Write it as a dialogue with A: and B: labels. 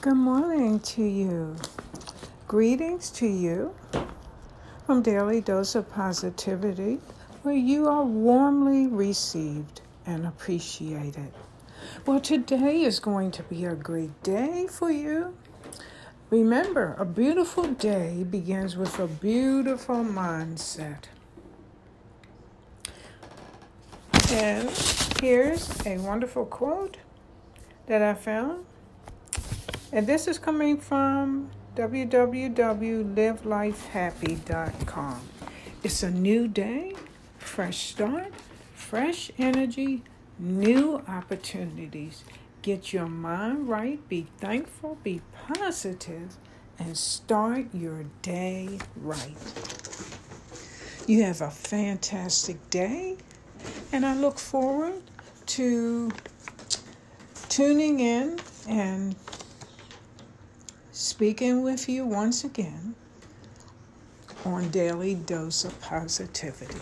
A: Good morning to you. Greetings to you from Daily Dose of Positivity, where you are warmly received and appreciated. Well, today is going to be a great day for you. Remember, a beautiful day begins with a beautiful mindset. And here's a wonderful quote that I found. And this is coming from www.livelifehappy.com. It's a new day, fresh start, fresh energy, new opportunities. Get your mind right, be thankful, be positive, and start your day right. You have a fantastic day, and I look forward to tuning in and speaking with you once again on Daily Dose of Positivity.